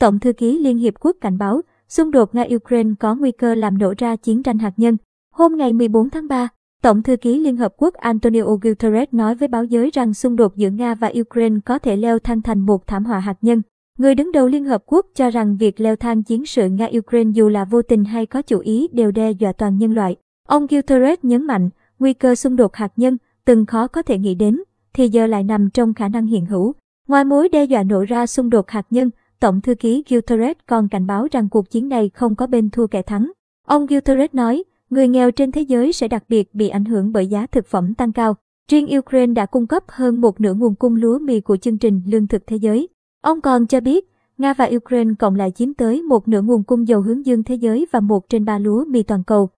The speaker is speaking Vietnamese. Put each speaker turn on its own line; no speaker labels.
Tổng thư ký Liên Hiệp Quốc cảnh báo, xung đột Nga-Ukraine có nguy cơ làm nổ ra chiến tranh hạt nhân. Hôm ngày 14 tháng 3, Tổng thư ký Liên Hợp Quốc Antonio Guterres nói với báo giới rằng xung đột giữa Nga và Ukraine có thể leo thang thành một thảm họa hạt nhân. Người đứng đầu Liên Hợp Quốc cho rằng việc leo thang chiến sự Nga-Ukraine dù là vô tình hay có chủ ý đều đe dọa toàn nhân loại. Ông Guterres nhấn mạnh, nguy cơ xung đột hạt nhân, từng khó có thể nghĩ đến, thì giờ lại nằm trong khả năng hiện hữu. Ngoài mối đe dọa nổ ra xung đột hạt nhân, Tổng thư ký Guterres còn cảnh báo rằng cuộc chiến này không có bên thua kẻ thắng. Ông Guterres nói, người nghèo trên thế giới sẽ đặc biệt bị ảnh hưởng bởi giá thực phẩm tăng cao. Riêng Ukraine đã cung cấp hơn một nửa nguồn cung lúa mì của chương trình lương thực thế giới. Ông còn cho biết, Nga và Ukraine cộng lại chiếm tới một nửa nguồn cung dầu hướng dương thế giới và một trên ba lúa mì toàn cầu.